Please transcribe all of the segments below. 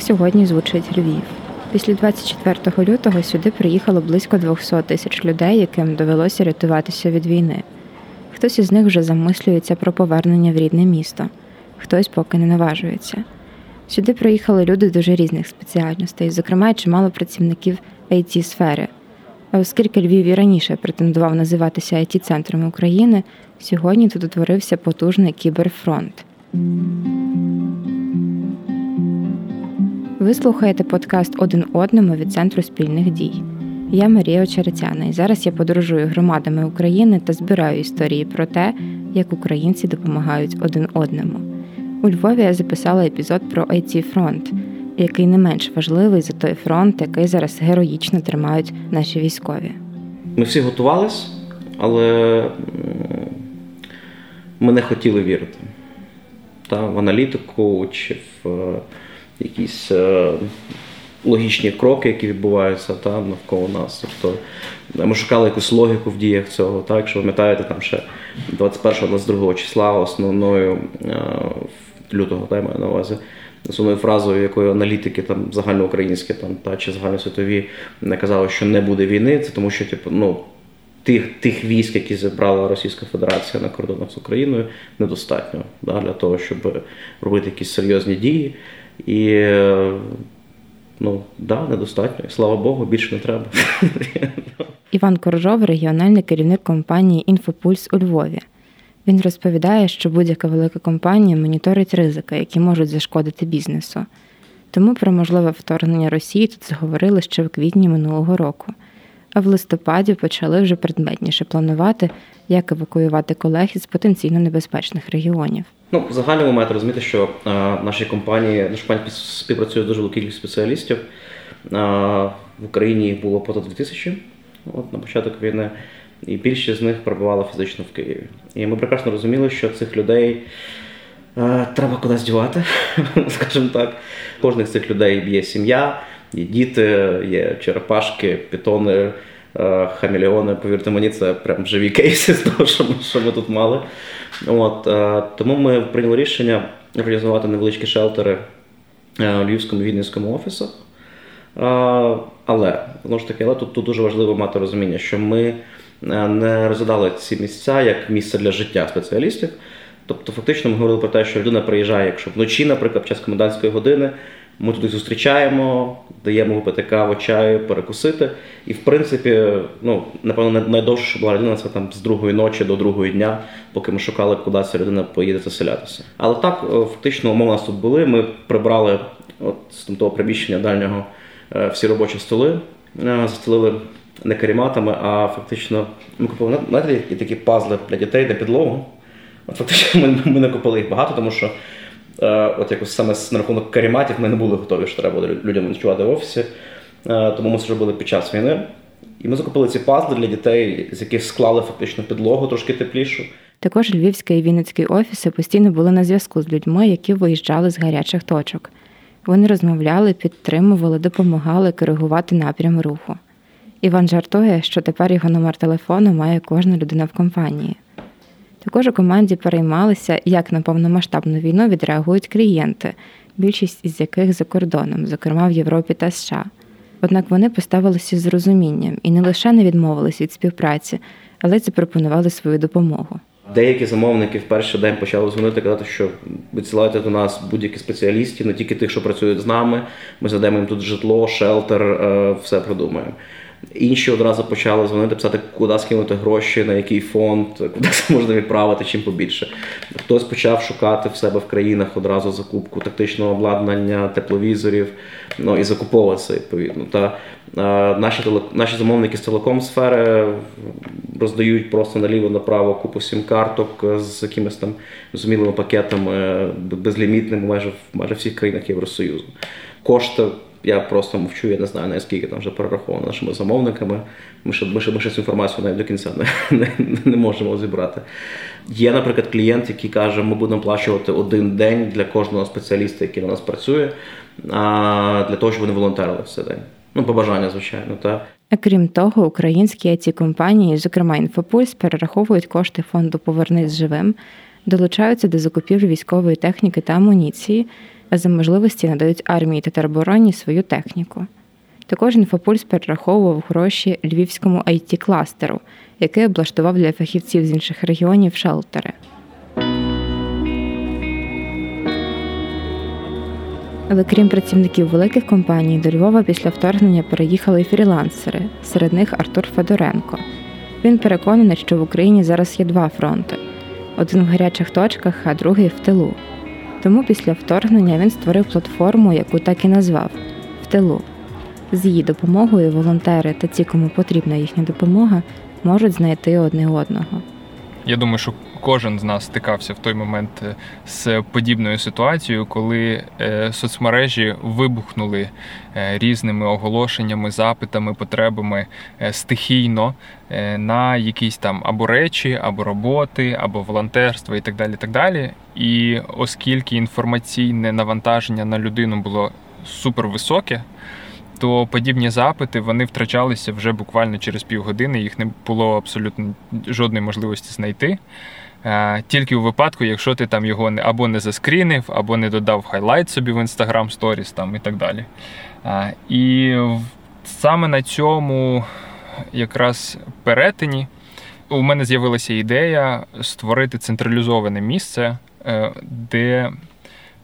Сьогодні звучить Львів. Після 24 лютого сюди приїхало близько 200 тисяч людей, яким довелося рятуватися від війни. Хтось із них вже замислюється про повернення в рідне місто, хтось поки не наважується. Сюди приїхали люди дуже різних спеціальностей, зокрема, чимало працівників it сфери А оскільки Львів і раніше претендував називатися it центром України, сьогодні тут утворився потужний кіберфронт. Ви слухаєте подкаст один одному від Центру спільних дій. Я Марія Очеретяна, і зараз я подорожую громадами України та збираю історії про те, як українці допомагають один одному. У Львові я записала епізод про it фронт, який не менш важливий за той фронт, який зараз героїчно тримають наші військові. Ми всі готувалися, але ми не хотіли вірити та, в аналітику чи в е, якісь е, логічні кроки, які відбуваються та, навколо нас. Тобто ми шукали якусь логіку в діях цього. Так? Ви пам'ятаєте, там ще 21-22 числа основною е, лютого та, маю на увазі. Основною фразою, якою аналітики там загальноукраїнські там та чи загальносвітові не казали, що не буде війни, це тому, що типу, ну тих тих військ, які зібрала Російська Федерація на кордонах з Україною, недостатньо да, для того, щоб робити якісь серйозні дії. І ну да, недостатньо. Слава Богу, більше не треба. Іван Коржов, регіональний керівник компанії Інфопульс у Львові. Він розповідає, що будь-яка велика компанія моніторить ризики, які можуть зашкодити бізнесу. Тому про можливе вторгнення Росії тут заговорили ще в квітні минулого року а в листопаді почали вже предметніше планувати, як евакуювати колег із потенційно небезпечних регіонів. Ну, в загальному маєте розуміти, що а, наші компанії наша компанія співпрацює дуже велика кількість спеціалістів. А, в Україні їх було понад 2000 от, на початок війни, і більшість з них перебувала фізично в Києві. І ми прекрасно розуміли, що цих людей. Треба кудись дівати, скажімо так. Кожних з цих людей є сім'я, Є діти, є черепашки, пітони, е, хамелеони. Повірте мені, це прям живі кейси з того, що ми, що ми тут мали. От, е, Тому ми прийняли рішення організувати невеличкі шелтери е, у Львівському Віднівському офісах. Але знову ж таки, але тут, тут дуже важливо мати розуміння, що ми не розглядали ці місця як місце для життя спеціалістів. Тобто, фактично, ми говорили про те, що людина приїжджає, якщо вночі, наприклад, в час комендантської години, ми туди зустрічаємо, даємо випити каву, чаю, перекусити. І в принципі, ну напевно, найдовше була людина це там з другої ночі до другої дня, поки ми шукали, куди ця людина поїде заселятися. Але так, е, фактично, умови у нас тут були. Ми прибрали от з того приміщення дальнього е, всі робочі столи, е, застелили не каріматами, а фактично ми купили знаєте, такі пазли для дітей на підлогу. От Фактично, ми, ми не купили їх багато, тому що. Е, от якось саме на рахунок каріматів ми не були готові, що треба буде людям ночувати в офісі. Е, тому ми це робили під час війни. І ми закупили ці пазли для дітей, з яких склали фактично підлогу трошки теплішу. Також Львівський і Вінницький офіси постійно були на зв'язку з людьми, які виїжджали з гарячих точок. Вони розмовляли, підтримували, допомагали коригувати напрям руху. Іван жартує, що тепер його номер телефону має кожна людина в компанії. Також у команді переймалися, як на повномасштабну війну відреагують клієнти, більшість із яких за кордоном, зокрема в Європі та США. Однак вони поставилися з розумінням і не лише не відмовились від співпраці, але й запропонували свою допомогу. Деякі замовники в перший день почали дзвонити, казати, що відсилайте до нас будь-які спеціалістів, не тільки тих, що працюють з нами. Ми задаємо їм тут житло, шелтер, е, все придумаємо. Інші одразу почали дзвонити, писати, куди скинути гроші, на який фонд, куди це можна відправити, чим побільше. Хтось почав шукати в себе в країнах одразу закупку тактичного обладнання, тепловізорів, ну і закуповуватися відповідно. Та е, наші наші замовники з телеком-сфери роздають просто наліво-направо купу сім-карток з якимись там зумілими пакетами безлімітними майже в майже всіх країнах Євросоюзу. Кошти. Я просто мовчу, я не знаю, наскільки там вже перераховано нашими замовниками. Ми ще ми ще, ми ще цю інформацію навіть до кінця не, не, не можемо зібрати. Є, наприклад, клієнт, який каже, ми будемо плачувати один день для кожного спеціаліста, який у нас працює, а для того, щоб вони волонтерили все день. Ну, побажання, звичайно. Та. А крім того, українські it компанії, зокрема Інфопульс, перераховують кошти фонду Повернись живим, долучаються до закупівлі військової техніки та амуніції а за можливості надають армії та теробороні свою техніку. Також інфопульс перераховував гроші львівському it кластеру який облаштував для фахівців з інших регіонів шелтери. Але крім працівників великих компаній, до Львова після вторгнення переїхали й фрілансери, серед них Артур Федоренко. Він переконаний, що в Україні зараз є два фронти: один в гарячих точках, а другий в тилу. Тому після вторгнення він створив платформу, яку так і назвав в тилу. З її допомогою волонтери та ті, кому потрібна їхня допомога, можуть знайти одне одного. Я думаю, що кожен з нас стикався в той момент е, з подібною ситуацією, коли е, соцмережі вибухнули е, різними оголошеннями, запитами, потребами стихійно на якісь там або речі, або роботи, або волонтерство і так далі. так далі. І оскільки інформаційне навантаження на людину було супервисоке, то подібні запити вони втрачалися вже буквально через півгодини. Їх не було абсолютно жодної можливості знайти. Е, тільки у випадку, якщо ти там його або не заскрінив, або не додав хайлайт собі в Instagram Stories там і так далі. Е, і саме на цьому якраз перетині у мене з'явилася ідея створити централізоване місце, е, де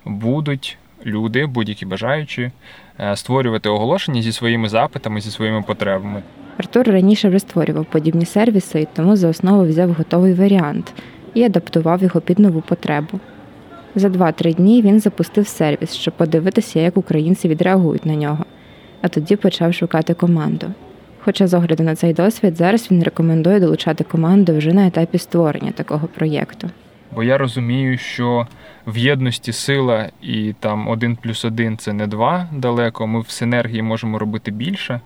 будуть люди, будь-які бажаючі, створювати оголошення зі своїми запитами, зі своїми потребами. Артур раніше вже створював подібні сервіси, і тому за основу взяв готовий варіант і адаптував його під нову потребу. За 2-3 дні він запустив сервіс, щоб подивитися, як українці відреагують на нього, а тоді почав шукати команду. Хоча з огляду на цей досвід, зараз він рекомендує долучати команду вже на етапі створення такого проєкту. Бо я розумію, що в єдності сила і там один плюс один це не два далеко. Ми в синергії можемо робити більше.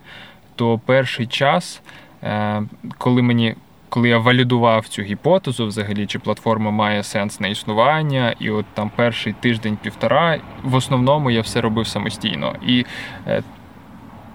То перший час, е, коли мені. Коли я валідував цю гіпотезу, взагалі, чи платформа має сенс на існування, і от там перший тиждень-півтора, в основному я все робив самостійно. І е,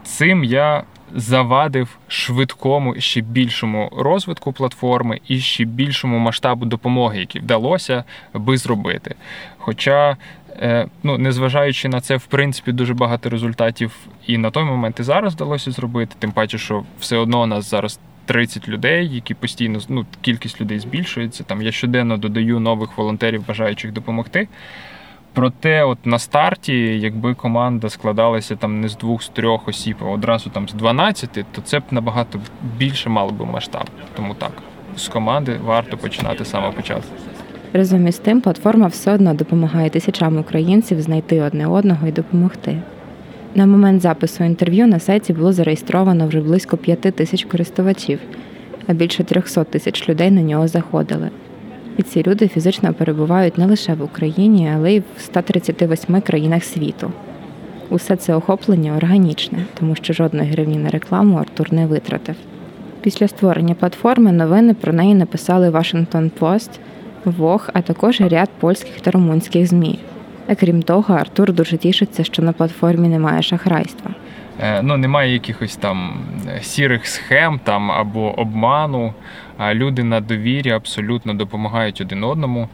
цим я завадив швидкому ще більшому розвитку платформи і ще більшому масштабу допомоги, який вдалося би зробити. Хоча, е, ну незважаючи на це, в принципі, дуже багато результатів і на той момент і зараз вдалося зробити, тим паче, що все одно у нас зараз. 30 людей, які постійно ну, кількість людей збільшується. Там я щоденно додаю нових волонтерів, бажаючих допомогти. Проте, от на старті, якби команда складалася там не з двох, з трьох осіб, а одразу там з 12, то це б набагато більше мало би масштаб. Тому так, з команди варто починати саме початку. Разом із тим, платформа все одно допомагає тисячам українців знайти одне одного і допомогти. На момент запису інтерв'ю на сайті було зареєстровано вже близько 5 тисяч користувачів, а більше 300 тисяч людей на нього заходили. І ці люди фізично перебувають не лише в Україні, але й в 138 країнах світу. Усе це охоплення органічне, тому що жодної гривні на рекламу Артур не витратив. Після створення платформи новини про неї написали Washington Post, Вог, а також ряд польських та румунських ЗМІ. А крім того, Артур дуже тішиться, що на платформі немає шахрайства. Е, ну, Немає якихось там сірих схем там або обману А люди на довірі абсолютно допомагають один одному,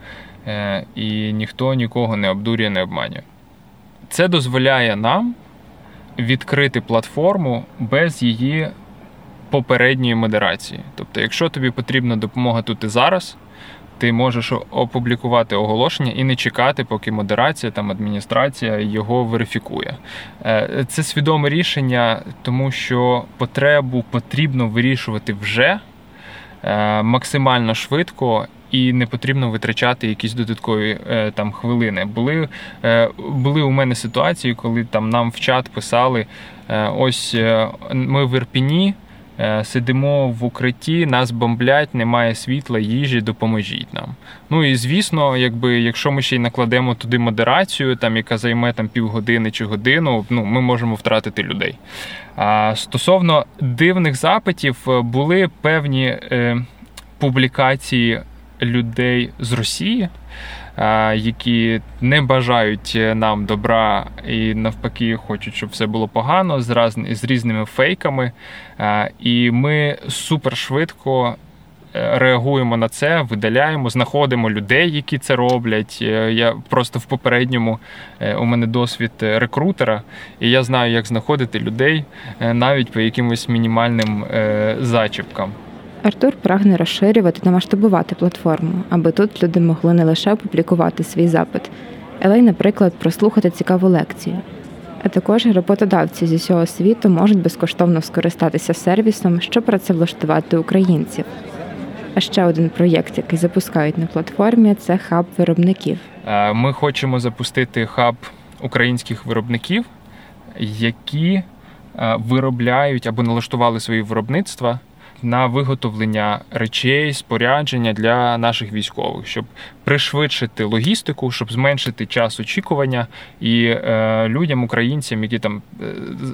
е, і ніхто нікого не обдурює, не обманює. Це дозволяє нам відкрити платформу без її попередньої модерації. Тобто, якщо тобі потрібна допомога тут і зараз, ти можеш опублікувати оголошення і не чекати, поки модерація там адміністрація його верифікує. Е, це свідоме рішення, тому що потребу потрібно вирішувати вже. Е, максимально швидко. І не потрібно витрачати якісь додаткові е, там хвилини. Були були у мене ситуації, коли там нам в чат писали: ось ми в Ірпіні сидимо в укритті, нас бомблять, немає світла, їжі, допоможіть нам. Ну і звісно, якби якщо ми ще й накладемо туди модерацію, там яка займе там півгодини чи годину, ну ми можемо втратити людей. Стосовно дивних запитів, е, були певні е, публікації людей з Росії, е, які не бажають нам добра і навпаки хочуть, щоб все було погано з різними фейками. І ми супер швидко реагуємо на це, видаляємо, знаходимо людей, які це роблять. Я просто в попередньому у мене досвід рекрутера, і я знаю, як знаходити людей навіть по якимось мінімальним зачіпкам. Артур прагне розширювати та масштабувати платформу, аби тут люди могли не лише опублікувати свій запит, але й, наприклад, прослухати цікаву лекцію. А також роботодавці зі всього світу можуть безкоштовно скористатися сервісом, щоб працевлаштувати українців. А ще один проєкт, який запускають на платформі, це хаб виробників. Е, ми хочемо запустити хаб українських виробників, які е, виробляють або налаштували свої виробництва на виготовлення речей, спорядження для наших військових, щоб пришвидшити логістику, щоб зменшити час очікування і е, людям, українцям, які там е,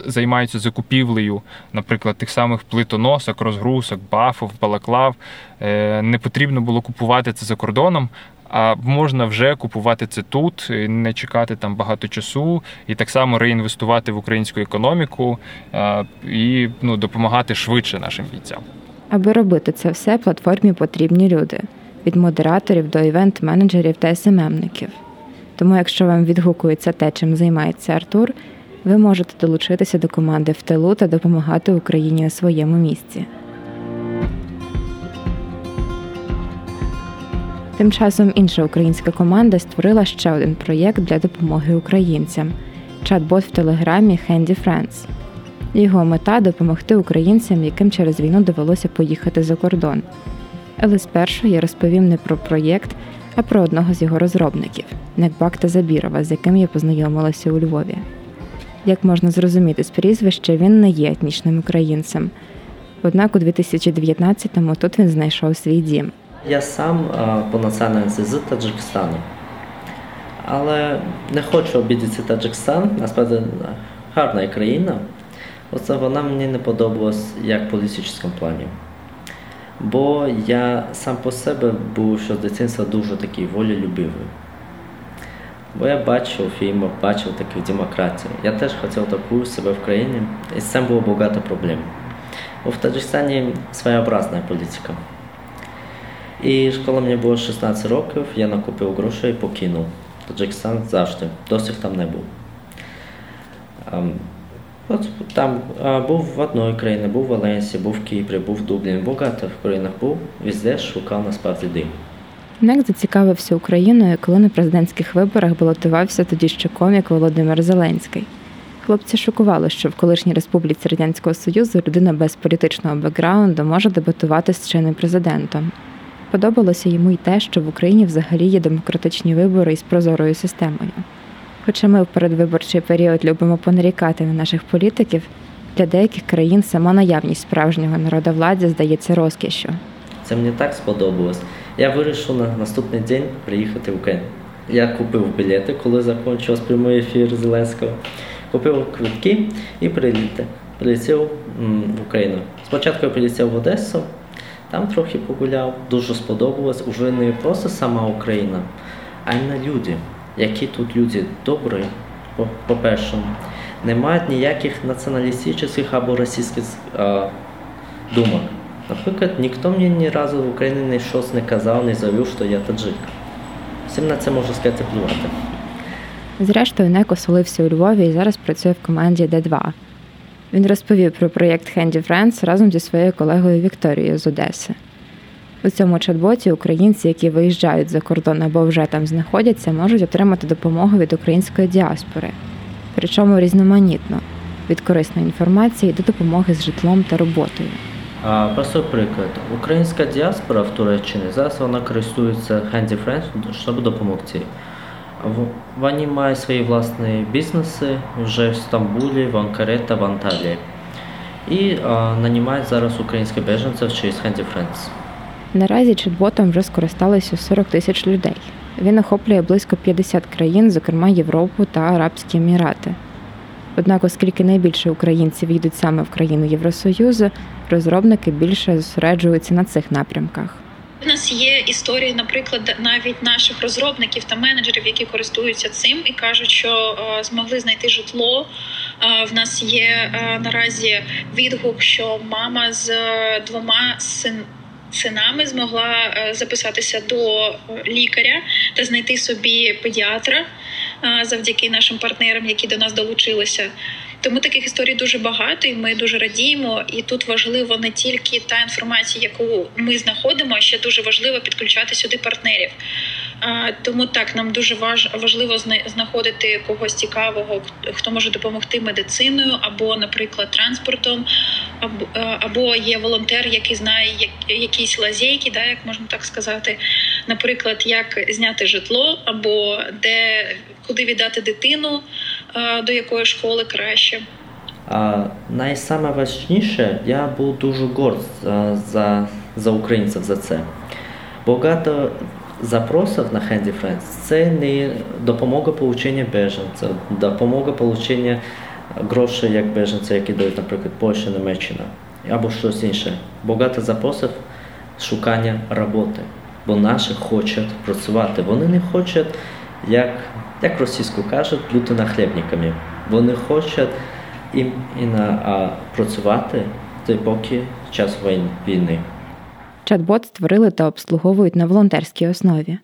займаються закупівлею, наприклад, тих самих плитоносок, розгрузок, бафов, балаклав, е, не потрібно було купувати це за кордоном. А можна вже купувати це тут, не чекати там багато часу, і так само реінвестувати в українську економіку і ну, допомагати швидше нашим бійцям. Аби робити це все, платформі потрібні люди від модераторів до івент-менеджерів та SMM ників. Тому, якщо вам відгукується те, чим займається Артур, ви можете долучитися до команди в тилу та допомагати Україні у своєму місці. Тим часом інша українська команда створила ще один проєкт для допомоги українцям чат-бот в телеграмі Handy Friends. Його мета допомогти українцям, яким через війну довелося поїхати за кордон. Але спершу я розповім не про проєкт, а про одного з його розробників Некбакта Забірова, з яким я познайомилася у Львові. Як можна зрозуміти з прізвища, він не є етнічним українцем. Однак у 2019-му тут він знайшов свій дім. Я сам по національності з Таджикистану. Але не хочу обідати Таджикистан, насправді гарна країна. Оце вона мені не подобалась як в політичному плані. Бо я сам по себе був що з дитинства дуже такий волелюбивий. Бо я бачив у фільмах, бачив таку демократію. Я теж хотів таку себе в країні, і з цим було багато проблем. Бо в Таджикистані своєобразна політика. І коли мені було 16 років, я накупив гроші і покинув. Таджикистан завжди, досі там не був. От там був в одної країні, був в Валенсії, був в Кіпрі, був в Дубліні, багато в країнах був, везде шукав насправді дим. НЕК зацікавився Україною, коли на президентських виборах балотувався тоді ще комік Володимир Зеленський. Хлопці шокувало, що в колишній республіці Радянського Союзу людина без політичного бекграунду може дебатувати з чинним президентом. Подобалося йому й те, що в Україні взагалі є демократичні вибори із прозорою системою. Хоча ми в передвиборчий період любимо понарікати на наших політиків, для деяких країн сама наявність справжнього народовладдя здається розкішю. Це мені так сподобалось. Я вирішив на наступний день приїхати в Україну. Я купив білети, коли закінчився прямий ефір Зеленського. Купив квитки і приліти. Прилетів в Україну. Спочатку я прилетів в Одесу, там трохи погуляв, дуже сподобалось. Уже не просто сама Україна, а й на люди які тут люди добрі, по-перше, не мають ніяких націоналістичних або російських а, думок. Наприклад, ніхто мені ні разу в Україні не щось не казав, не завів, що я таджик. Всім на це можу сказати плювати. Зрештою, Неко солився у Львові і зараз працює в команді Д2. Він розповів про проєкт Handy Friends разом зі своєю колегою Вікторією з Одеси. У цьому чат-боті українці, які виїжджають за кордон або вже там знаходяться, можуть отримати допомогу від української діаспори, причому різноманітно від корисної інформації до допомоги з житлом та роботою. А, Простой приклад. Українська діаспора в Туреччині зараз вона користується Handy Friends, щоб допомогти. Вони мають свої власні бізнеси вже в Стамбулі, в Анкаре та в Анталії. І а, нанімають зараз українських біженців через Handy Friends. Наразі чат-ботом вже скористалися 40 тисяч людей. Він охоплює близько 50 країн, зокрема Європу та Арабські Емірати. Однак, оскільки найбільше українців їдуть саме в країну Євросоюзу, розробники більше зосереджуються на цих напрямках. У нас є історії, наприклад, навіть наших розробників та менеджерів, які користуються цим і кажуть, що е, змогли знайти житло. Е, в нас є е, наразі відгук, що мама з двома син синами змогла записатися до лікаря та знайти собі педіатра завдяки нашим партнерам, які до нас долучилися. Тому таких історій дуже багато, і ми дуже радіємо. І тут важливо не тільки та інформація, яку ми знаходимо, а ще дуже важливо підключати сюди партнерів. Тому так нам дуже важливо знаходити когось цікавого, хто може допомогти медициною, або, наприклад, транспортом, або є волонтер, який знає якісь лазейки, да, як можна так сказати, наприклад, як зняти житло, або де куди віддати дитину, до якої школи краще. А найсамоважніше, я був дуже горд за за українців за це. Багато запросів на Handy Friends це не допомога получення біженців, допомога получення грошей як біженця, які дають, наприклад, Польща, Німеччина або щось інше. Багато запросів шукання роботи, бо наші хочуть працювати. Вони не хочуть, як як російську кажуть, бути нахлебниками. Вони хочуть їм і на, працювати поки час війни. Чат-бот створили та обслуговують на волонтерській основі.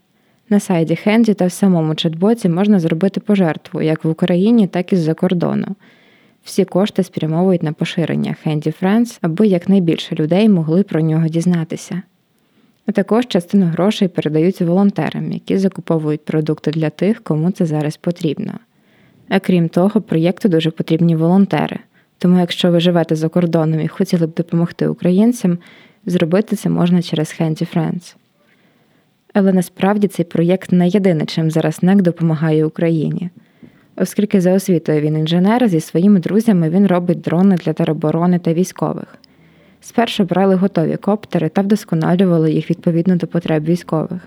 На сайті Хенді та в самому чат-боті можна зробити пожертву як в Україні, так і з-за кордону. Всі кошти спрямовують на поширення Handy Friends, аби якнайбільше людей могли про нього дізнатися. А також частину грошей передають волонтерам, які закуповують продукти для тих, кому це зараз потрібно. А крім того, проєкту дуже потрібні волонтери. Тому, якщо ви живете за кордоном і хотіли б допомогти українцям, Зробити це можна через Handy Friends. Але насправді цей проєкт не єдине, чим зараз НЕК допомагає Україні. Оскільки за освітою він інженер, зі своїми друзями він робить дрони для тероборони та військових. Спершу брали готові коптери та вдосконалювали їх відповідно до потреб військових,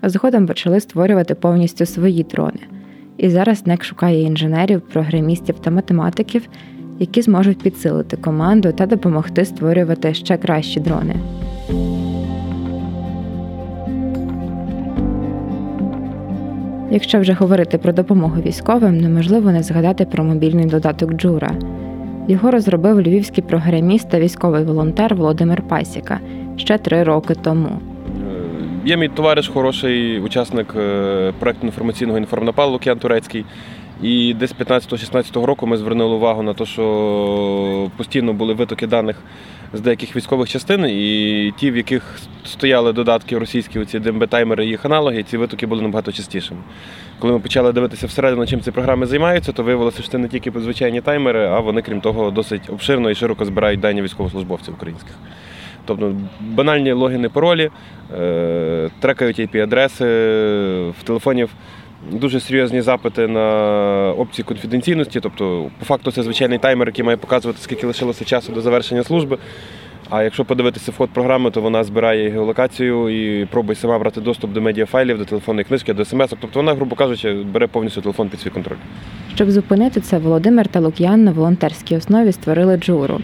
а згодом почали створювати повністю свої дрони. І зараз НЕК шукає інженерів, програмістів та математиків, які зможуть підсилити команду та допомогти створювати ще кращі дрони. Якщо вже говорити про допомогу військовим, неможливо не згадати про мобільний додаток Джура. Його розробив львівський програміст та військовий волонтер Володимир Пасіка ще три роки тому. Є мій товариш, хороший учасник проекту інформаційного інформнапалу Лук'ян Турецький. І десь 15-16 року ми звернули увагу на те, що постійно були витоки даних з деяких військових частин, і ті, в яких стояли додатки російські, оці ДМБ-таймери і їх аналоги, ці витоки були набагато частішими. Коли ми почали дивитися всередину, чим ці програми займаються, то виявилося, що це не тільки звичайні таймери, а вони, крім того, досить обширно і широко збирають дані військовослужбовців українських. Тобто банальні логіни, паролі, е, трекають IP-адреси в телефонів дуже серйозні запити на опції конфіденційності. Тобто, по факту, це звичайний таймер, який має показувати, скільки лишилося часу до завершення служби. А якщо подивитися вход програми, то вона збирає геолокацію і пробує сама брати доступ до медіафайлів, до телефонної книжки, до смс. Тобто вона, грубо кажучи, бере повністю телефон під свій контроль. Щоб зупинити це, Володимир та Лук'ян на волонтерській основі створили джуру.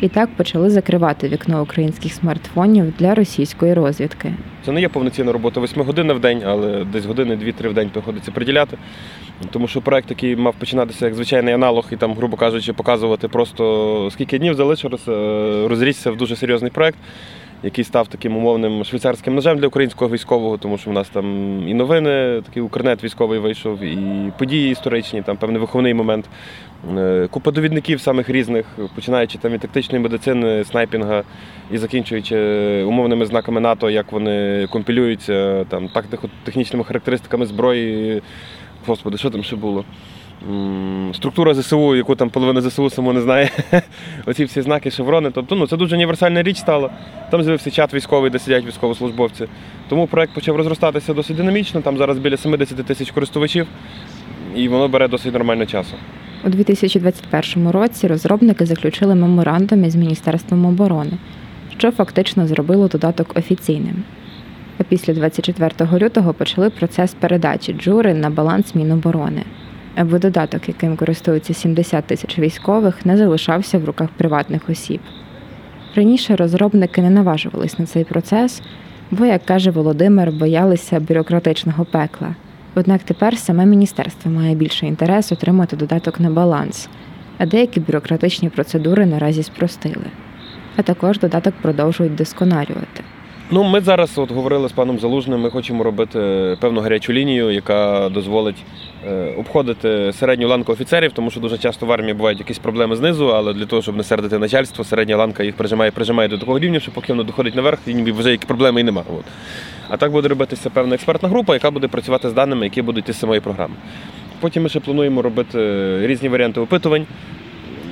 І так почали закривати вікно українських смартфонів для російської розвідки. Це не є повноцінна робота 8 годин в день, але десь години 2-3 в день приходиться приділяти. Тому що проект, який мав починатися як звичайний аналог, і там, грубо кажучи, показувати просто скільки днів залишилося, розрісся в дуже серйозний проект який став таким умовним швейцарським ножем для українського військового, тому що в нас там і новини, такий укрнет військовий вийшов, і події історичні, там певний виховний момент. Е, купа довідників самих різних, починаючи там від тактичної медицини, снайпінга і закінчуючи умовними знаками НАТО, як вони компілюються, там технічними характеристиками зброї. Господи, що там ще було? Структура ЗСУ, яку там половина ЗСУ само не знає. Оці всі знаки, шеврони. Тобто ну, це дуже універсальна річ стала. Там з'явився чат військовий, де сидять військовослужбовці. Тому проект почав розростатися досить динамічно. Там зараз біля 70 тисяч користувачів, і воно бере досить нормально часу. У 2021 році розробники заключили меморандум із Міністерством оборони, що фактично зробило додаток офіційним. А після 24 лютого почали процес передачі джури на баланс Міноборони аби додаток, яким користуються 70 тисяч військових, не залишався в руках приватних осіб. Раніше розробники не наважувались на цей процес, бо, як каже Володимир, боялися бюрократичного пекла. Однак тепер саме міністерство має більше інтерес отримати додаток на баланс, а деякі бюрократичні процедури наразі спростили. А також додаток продовжують досконалювати. Ну, ми зараз от говорили з паном Залужним. Ми хочемо робити певну гарячу лінію, яка дозволить е, обходити середню ланку офіцерів, тому що дуже часто в армії бувають якісь проблеми знизу, але для того, щоб не сердити начальство, середня ланка їх прижимає, прижимає до такого рівня, що поки воно доходить наверх, і вже які проблеми і немає. От. А так буде робитися певна експертна група, яка буде працювати з даними, які будуть із самої програми. Потім ми ще плануємо робити різні варіанти опитувань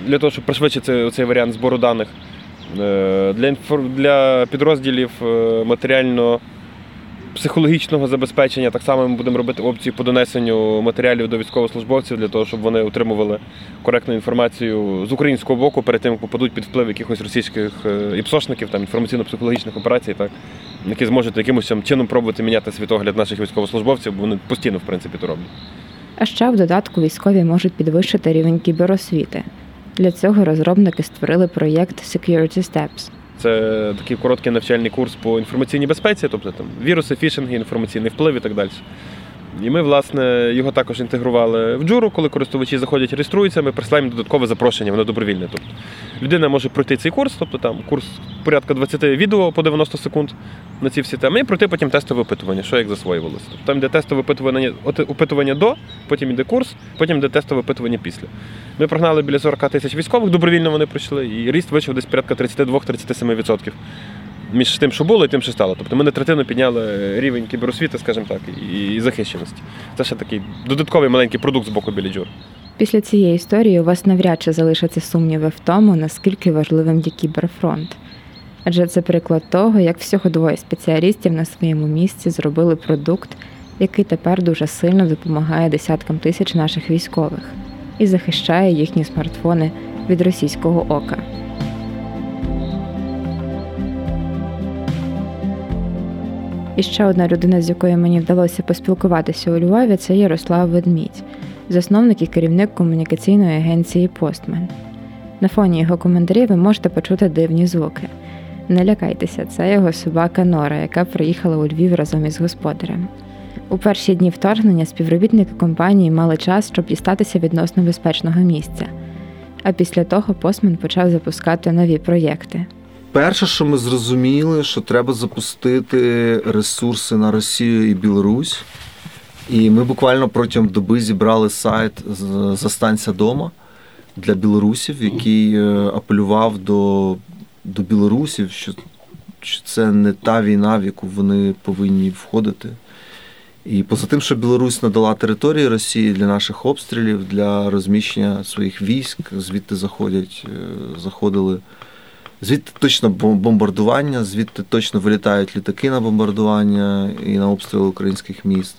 для того, щоб пришвидшити цей варіант збору даних. Е, для підрозділів е, матеріально психологічного забезпечення так само ми будемо робити опції по донесенню матеріалів до військовослужбовців для того, щоб вони отримували коректну інформацію з українського боку перед тим, як попадуть під вплив якихось російських е, іпсошників, там інформаційно-психологічних операцій, так які зможуть якимось чином пробувати міняти світогляд наших військовослужбовців, бо вони постійно в принципі то роблять. А ще в додатку військові можуть підвищити рівень кіберосвіти. Для цього розробники створили проєкт Security Steps. Це такий короткий навчальний курс по інформаційній безпеці, тобто там віруси, фішинги, інформаційний вплив і так далі. І ми, власне, його також інтегрували в джуру, коли користувачі заходять, реєструються, ми присилаємо додаткове запрошення, воно добровільне. Тобто людина може пройти цей курс, тобто там курс порядка 20 відео по 90 секунд на ці всі теми, і пройти потім тестове опитування, що як засвоювалося. Тобто там йде тестове опитування опитування до, потім йде курс, потім йде тестове опитування після. Ми прогнали біля 40 тисяч військових, добровільно вони пройшли, і ріст вийшов десь порядка 32-37% між тим, що було, і тим, що стало. Тобто ми на третину підняли рівень кіберосвіти, скажімо так, і захищеності. Це ще такий додатковий маленький продукт з боку біліджур. Після цієї історії у вас навряд чи залишаться сумніви в тому, наскільки важливим є кіберфронт. Адже це приклад того, як всього двоє спеціалістів на своєму місці зробили продукт, який тепер дуже сильно допомагає десяткам тисяч наших військових і захищає їхні смартфони від російського ока. І ще одна людина, з якою мені вдалося поспілкуватися у Львові, це Ярослав Ведмідь, засновник і керівник комунікаційної агенції Постмен. На фоні його коментарів ви можете почути дивні звуки. Не лякайтеся, це його собака Нора, яка приїхала у Львів разом із господарем. У перші дні вторгнення співробітники компанії мали час, щоб дістатися відносно безпечного місця. А після того Постмен почав запускати нові проєкти. Перше, що ми зрозуміли, що треба запустити ресурси на Росію і Білорусь. І ми буквально протягом доби зібрали сайт Застанься дома для білорусів, який е, апелював до до білорусів, що, що це не та війна, в яку вони повинні входити. І поза тим, що Білорусь надала території Росії для наших обстрілів, для розміщення своїх військ, звідти заходять, е, заходили. Звідти точно бомбардування, звідти точно вилітають літаки на бомбардування і на обстріли українських міст.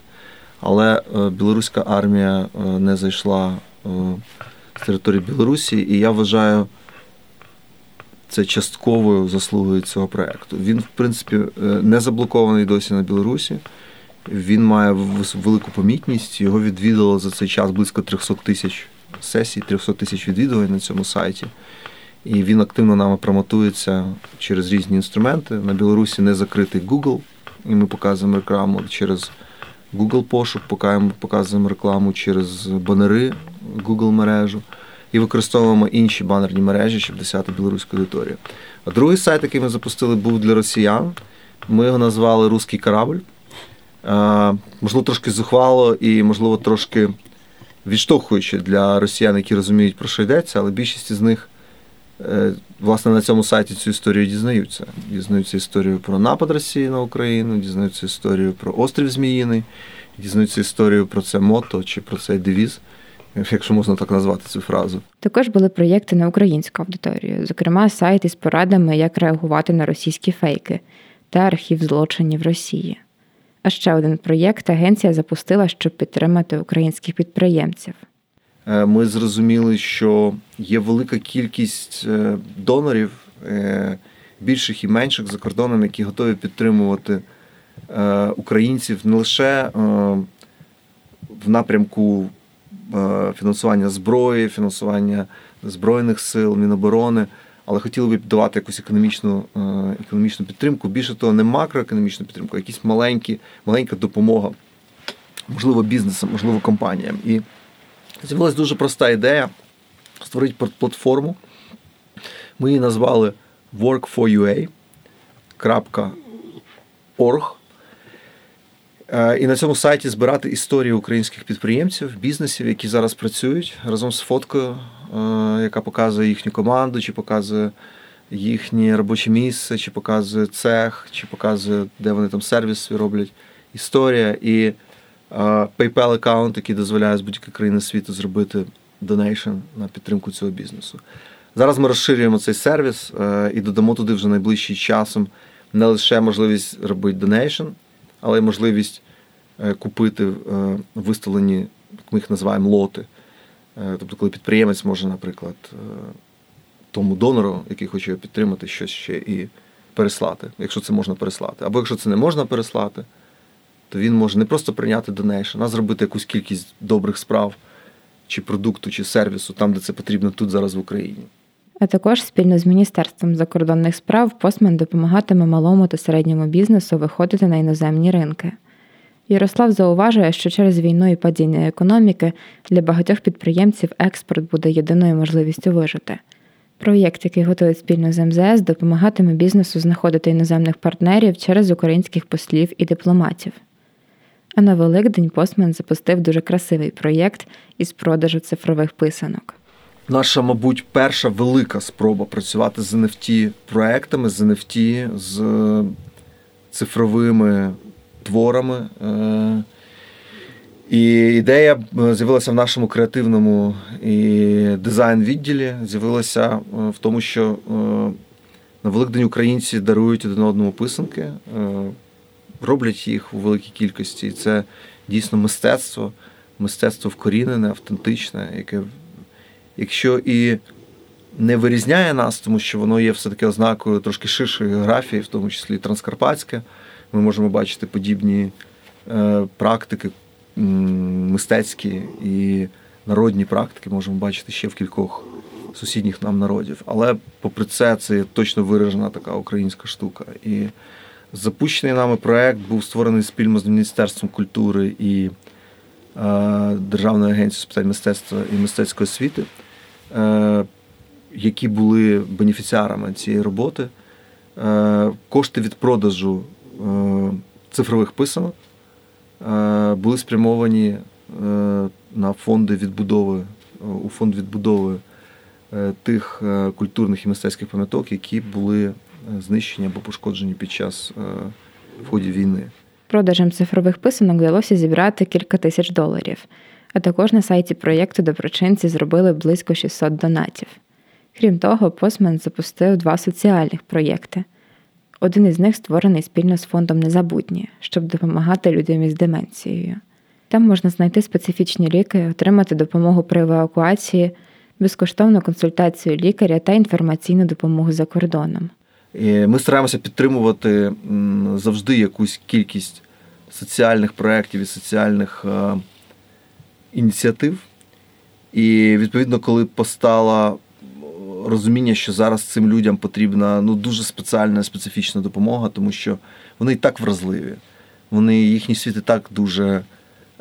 Але е, білоруська армія е, не зайшла з території Білорусі, і я вважаю це частковою заслугою цього проєкту. Він, в принципі, не заблокований досі на Білорусі. Він має велику помітність. Його відвідало за цей час близько 300 тисяч сесій, 300 тисяч відвідувань на цьому сайті. І він активно нами промотується через різні інструменти. На Білорусі не закритий Google, і ми показуємо рекламу через Google пошук, показуємо рекламу через банери Google мережу і використовуємо інші банерні мережі, щоб досягти білоруську аудиторію. А другий сайт, який ми запустили, був для росіян. Ми його назвали Руський корабль. Можливо, трошки зухвало і, можливо, трошки відштовхуючи для росіян, які розуміють, про що йдеться, але більшість з них, власне, на цьому сайті цю історію дізнаються. Дізнаються історію про напад Росії на Україну, дізнаються історію про острів Зміїний, дізнаються історію про це мото чи про цей девіз. Якщо можна так назвати цю фразу, також були проєкти на українську аудиторію, зокрема, сайт із порадами, як реагувати на російські фейки та архів злочинів Росії. А ще один проєкт агенція запустила, щоб підтримати українських підприємців. Е, ми зрозуміли, що є велика кількість е, донорів, е, більших і менших за кордоном, які готові підтримувати українців не лише в напрямку фінансування зброї, фінансування збройних сил, міноборони але хотіли б давати якусь економічну економічну підтримку. Більше того, не макроекономічну підтримку, а якісь маленькі, маленька допомога, можливо, бізнесам, можливо, компаніям. І з'явилася дуже проста ідея створити платформу. Ми її назвали Work4UA. Орг. Е, і на цьому сайті збирати історії українських підприємців, бізнесів, які зараз працюють разом з фоткою, е, яка показує їхню команду, чи показує їхнє робоче місце, чи показує цех, чи показує, де вони там сервіс роблять. Історія і PayPal аккаунт, який дозволяє з будь-якої країни світу зробити donation на підтримку цього бізнесу. Зараз ми розширюємо цей сервіс е, і додамо туди вже найближчим часом не лише можливість робити donation, але й можливість е, купити е, виставлені, як ми їх називаємо, лоти. Тобто, коли підприємець може, наприклад, тому донору, який хоче його підтримати, щось ще і переслати, якщо це можна переслати. Або якщо це не можна переслати, то він може не просто прийняти donation, а зробити якусь кількість добрих справ чи продукту, чи сервісу там, де це потрібно тут зараз в Україні. А також спільно з Міністерством закордонних справ Postmen допомагатиме малому та середньому бізнесу виходити на іноземні ринки. Ярослав зауважує, що через війну і падіння економіки для багатьох підприємців експорт буде єдиною можливістю вижити. Проєкт, який готують спільно з МЗС, допомагатиме бізнесу знаходити іноземних партнерів через українських послів і дипломатів. А на Великдень Постмен запустив дуже красивий проєкт із продажу цифрових писанок. Наша, мабуть, перша велика спроба працювати з NFT проектами, з NFT, з цифровими творами. Е, і ідея е, з'явилася в нашому креативному і дизайн-відділі. З'явилася е, в тому, що на Великдень українці дарують один одному писанки, роблять їх у великій кількості. І Це дійсно мистецтво, мистецтво вкорінене, автентичне, яке якщо і не вирізняє нас, тому що воно є все-таки ознакою трошки ширшої географії, в тому числі транскарпатське. Ми можемо бачити подібні е, практики мистецькі і народні практики, можемо бачити ще в кількох сусідніх нам народів. Але, попри це, це точно виражена така українська штука. І запущений нами проект був створений спільно з Міністерством культури і е, Державною агенцією з питань мистецтва і мистецької освіти. Е, які були бенефіціарами цієї роботи. Е, кошти від продажу цифрових писанок були спрямовані на фонди відбудови, у фонд відбудови тих культурних і мистецьких пам'яток, які були знищені або пошкоджені під час в ході війни. Продажем цифрових писанок вдалося зібрати кілька тисяч доларів а також на сайті проєкту доброчинці зробили близько 600 донатів. Крім того, Постмен запустив два соціальних проєкти. Один із них створений спільно з фондом Незабутні, щоб допомагати людям із деменцією. Там можна знайти специфічні ліки, отримати допомогу при евакуації, безкоштовну консультацію лікаря та інформаційну допомогу за кордоном. Ми стараємося підтримувати завжди якусь кількість соціальних проєктів і соціальних е, ініціатив. І відповідно, коли постало розуміння, що зараз цим людям потрібна ну, дуже спеціальна, специфічна допомога, тому що вони і так вразливі, вони їхній світ так дуже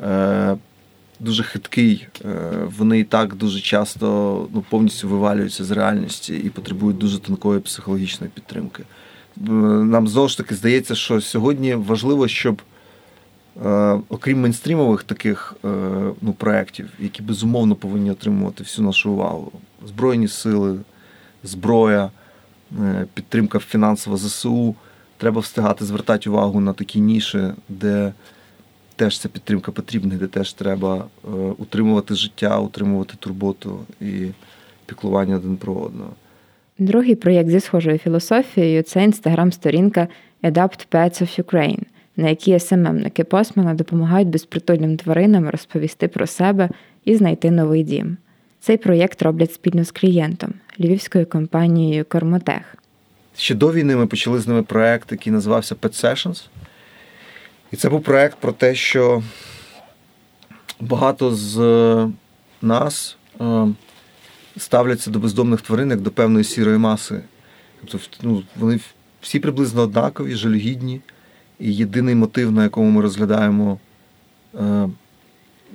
е, дуже хиткий, е, вони і так дуже часто ну, повністю вивалюються з реальності і потребують дуже тонкої психологічної підтримки. Нам знову ж таки здається, що сьогодні важливо, щоб. Е, окрім мейнстрімових таких е, ну, проєктів, які безумовно повинні отримувати всю нашу увагу: Збройні сили, зброя, е, підтримка фінансова ЗСУ. Треба встигати звертати увагу на такі ніші, де теж ця підтримка потрібна, де теж треба утримувати життя, утримувати турботу і піклування один про одного. Другий проєкт зі схожою філософією це інстаграм-сторінка Adapt Pets of Ukraine на якій СММники Посмана допомагають безпритульним тваринам розповісти про себе і знайти новий дім. Цей проєкт роблять спільно з клієнтом львівською компанією Кормотех. Ще до війни ми почали з ними проєкт, який називався Pet Sessions. І це був проєкт про те, що багато з нас е, ставляться до бездомних тварин як до певної сірої маси. Тобто ну, вони всі приблизно однакові, жалюгідні. І єдиний мотив, на якому ми розглядаємо е,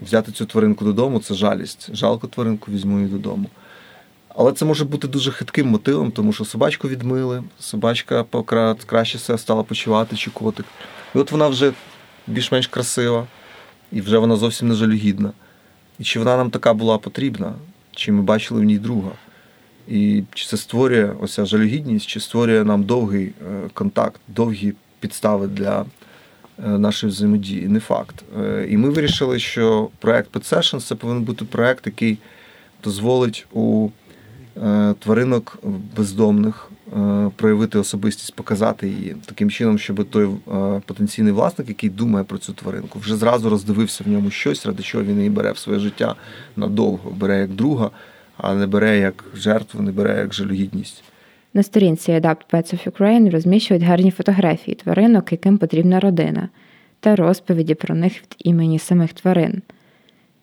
взяти цю тваринку додому, це жалість. Жалко тваринку, візьму її додому. Але це може бути дуже хитким мотивом, тому що собачку відмили, собачка краще себе стала почувати, чи котик. І от вона вже більш-менш красива, і вже вона зовсім не жалюгідна. І чи вона нам така була потрібна, чи ми бачили в ній друга? І чи це створює оця жалюгідність, чи створює нам довгий е, контакт, довгі підстави для е, нашої взаємодії? Не факт. Е, і ми вирішили, що проект Pet Sessions – це повинен бути проект, який дозволить у тваринок бездомних проявити особистість, показати її таким чином, щоб той потенційний власник, який думає про цю тваринку, вже зразу роздивився в ньому щось, ради чого він її бере в своє життя надовго, бере як друга а не бере як жертву, не бере як жалюгідність. На сторінці Adapt Pets of Ukraine розміщують гарні фотографії тваринок, яким потрібна родина, та розповіді про них від імені самих тварин.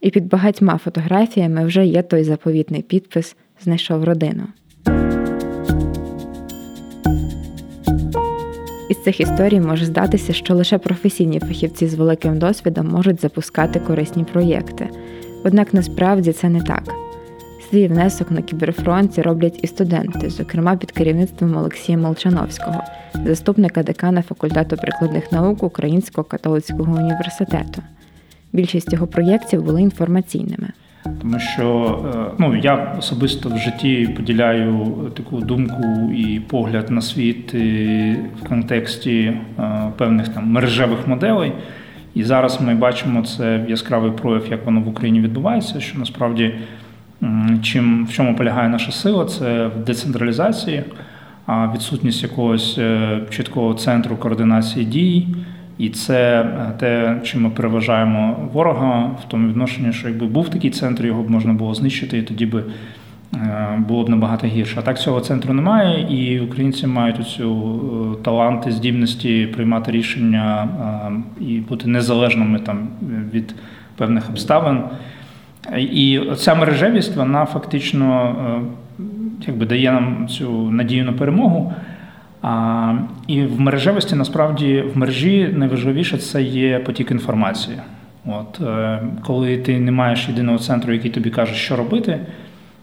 І під багатьма фотографіями вже є той заповітний підпис Знайшов родину. Із цих історій може здатися, що лише професійні фахівці з великим досвідом можуть запускати корисні проєкти. Однак насправді це не так. Свій внесок на кіберфронті роблять і студенти, зокрема під керівництвом Олексія Молчановського, заступника декана факультету прикладних наук Українського католицького університету. Більшість його проєктів були інформаційними. Тому що е, ну, я особисто в житті поділяю таку думку і погляд на світ в контексті е, певних там мережевих моделей. І зараз ми бачимо це яскравий прояв, як воно в Україні відбувається, що насправді. Чим в чому полягає наша сила, це в децентралізації, а відсутність якогось е, чіткого центру координації дій, і це е, те, чим ми переважаємо ворога в тому відношенні, що якби був такий центр, його б можна було знищити, і тоді би е, було б набагато гірше. А так цього центру немає, і українці мають оцю таланти, здібності приймати рішення і бути незалежними там від певних обставин. І ця мережевість вона фактично е, якби дає нам цю надію на перемогу. А, І в мережевості насправді в мережі найважливіше це є потік інформації. От е, Коли ти не маєш єдиного центру, який тобі каже, що робити,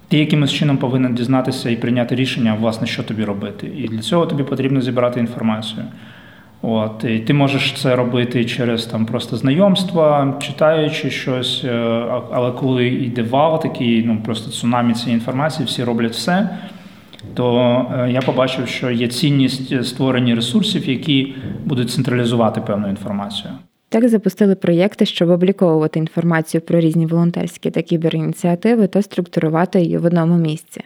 ти якимось чином повинен дізнатися і прийняти рішення, власне, що тобі робити. І для цього тобі потрібно зібрати інформацію. От, І ти можеш це робити через там просто знайомства, читаючи щось, е, але коли йде вал, такий, ну просто цунамі цієї інформації, всі роблять все, то е, я побачив, що є цінність створення ресурсів, які будуть централізувати певну інформацію. Так запустили проєкти, щоб обліковувати інформацію про різні волонтерські та кіберініціативи та структурувати її в одному місці.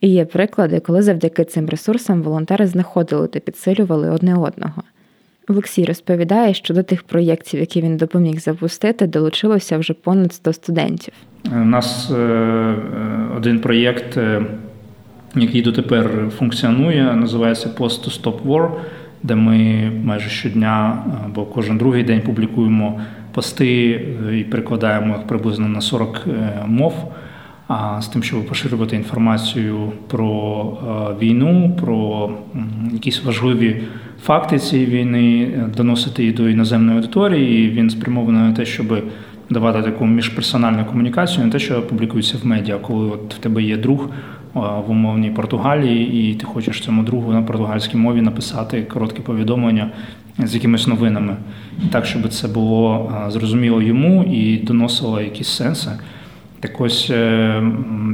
І є приклади, коли завдяки цим ресурсам волонтери знаходили та підсилювали одне одного. Олексій розповідає, що до тих проєктів, які він допоміг запустити, долучилося вже понад 100 студентів. У нас е, е, один проєкт, е, який дотепер функціонує, називається Post to Stop War, де ми майже щодня або кожен другий день публікуємо пости і перекладаємо їх приблизно на 40 мов. А з тим, щоб поширювати інформацію про війну, про якісь важливі факти цієї війни, е, доносити її до іноземної аудиторії. І Він спрямований на те, щоб давати таку міжперсональну комунікацію, не те, що публікується в медіа, коли от в тебе є друг в умовній Португалії, і ти хочеш цьому другу на португальській мові написати коротке повідомлення з якимись новинами, так, щоб це було зрозуміло йому і доносило якісь сенси. Так ось е,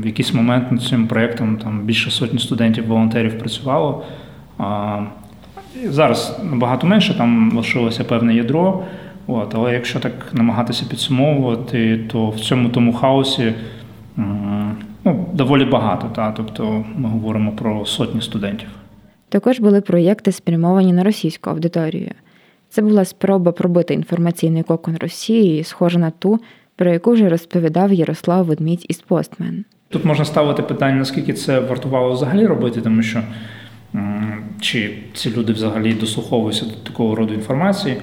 в якийсь момент над цим проєктом там більше сотні студентів-волонтерів працювало. Зараз набагато менше, там лишилося певне ядро. От, Але якщо так намагатися підсумовувати, то в цьому тому хаосі ну, доволі багато. Та? Тобто ми говоримо про сотні студентів. Також були проєкти, спрямовані на російську аудиторію. Це була спроба пробити інформаційний кокон Росії, схожа на ту, про яку вже розповідав Ярослав Ведмідь із Постмен. Тут можна ставити питання, наскільки це вартувало взагалі робити, тому що чи ці люди взагалі дослуховуються до такого роду інформації.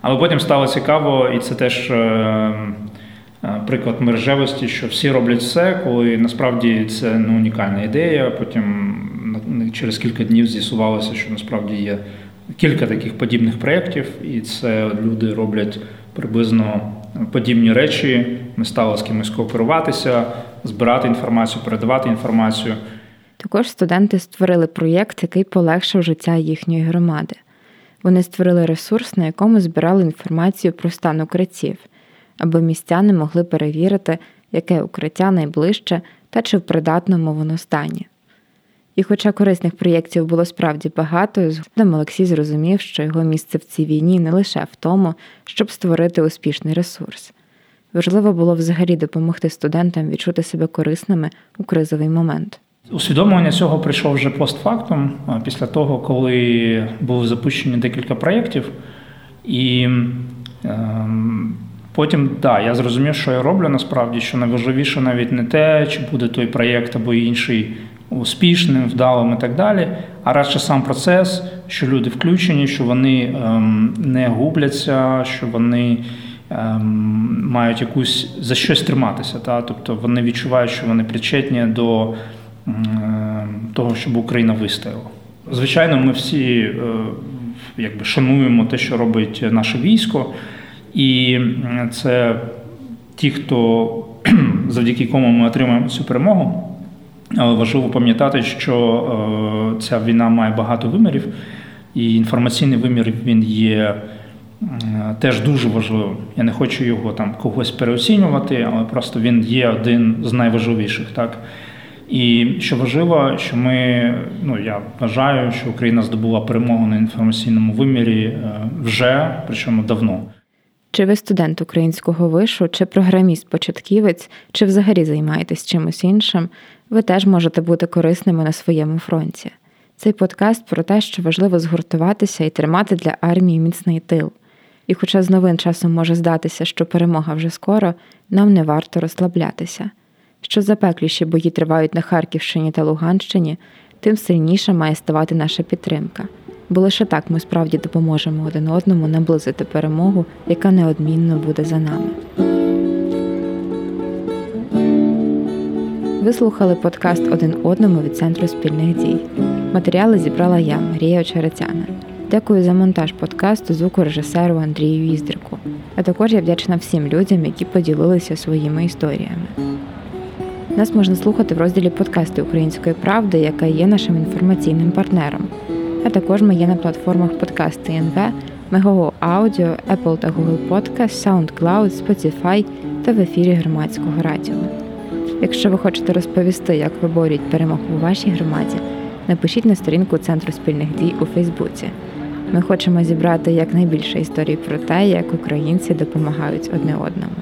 Але потім стало цікаво, і це теж е, приклад мережевості, що всі роблять все, коли насправді це ну, унікальна ідея. Потім через кілька днів з'ясувалося, що насправді є кілька таких подібних проєктів, і це люди роблять приблизно подібні речі. Ми стали з кимось кооперуватися, збирати інформацію, передавати інформацію. Також студенти створили проєкт, який полегшив життя їхньої громади. Вони створили ресурс, на якому збирали інформацію про стан укриттів, аби містяни могли перевірити, яке укриття найближче та чи в придатному воно стані. І, хоча корисних проєктів було справді багато, згодом Олексій зрозумів, що його місце в цій війні не лише в тому, щоб створити успішний ресурс. Важливо було взагалі допомогти студентам відчути себе корисними у кризовий момент. Усвідомлення цього прийшов вже постфактум, після того, коли були запущені декілька проєктів. І ем, потім, так, я зрозумів, що я роблю насправді, що найважливіше навіть не те, чи буде той проєкт або інший успішним, вдалим і так далі, а радше сам процес, що люди включені, що вони ем, не губляться, що вони ем, мають якусь за щось триматися. Та? Тобто вони відчувають, що вони причетні до того, щоб Україна вистояла. Звичайно, ми всі е, якби шануємо те, що робить наше військо, і це ті, хто завдяки кому ми отримаємо цю перемогу. Але важливо пам'ятати, що е, ця війна має багато вимірів, і інформаційний вимір він є теж дуже важливим. Я не хочу його там когось переоцінювати, але просто він є один з найважливіших. так. І що важливо, що ми, ну я вважаю, що Україна здобула перемогу на інформаційному вимірі е, вже, причому давно. Чи ви студент українського вишу, чи програміст-початківець, чи взагалі займаєтесь чимось іншим, ви теж можете бути корисними на своєму фронті. Цей подкаст про те, що важливо згуртуватися і тримати для армії міцний тил. І, хоча з новин часом може здатися, що перемога вже скоро, нам не варто розслаблятися. Що запекліші бої тривають на Харківщині та Луганщині, тим сильніша має ставати наша підтримка, бо лише так ми справді допоможемо один одному наблизити перемогу, яка неодмінно буде за нами. Ви слухали подкаст один одному від Центру спільних дій. Матеріали зібрала я, Марія Очеретяна. Дякую за монтаж подкасту звукорежисеру Андрію Їздрику. А також я вдячна всім людям, які поділилися своїми історіями. Нас можна слухати в розділі подкасти Української правди, яка є нашим інформаційним партнером. А також ми є на платформах подкасти НВ, Мегаго Аудіо, Apple та Google Podcast, SoundCloud, Spotify та в ефірі громадського радіо. Якщо ви хочете розповісти, як виборюють перемогу у вашій громаді, напишіть на сторінку Центру спільних дій у Фейсбуці. Ми хочемо зібрати якнайбільше історій про те, як українці допомагають одне одному.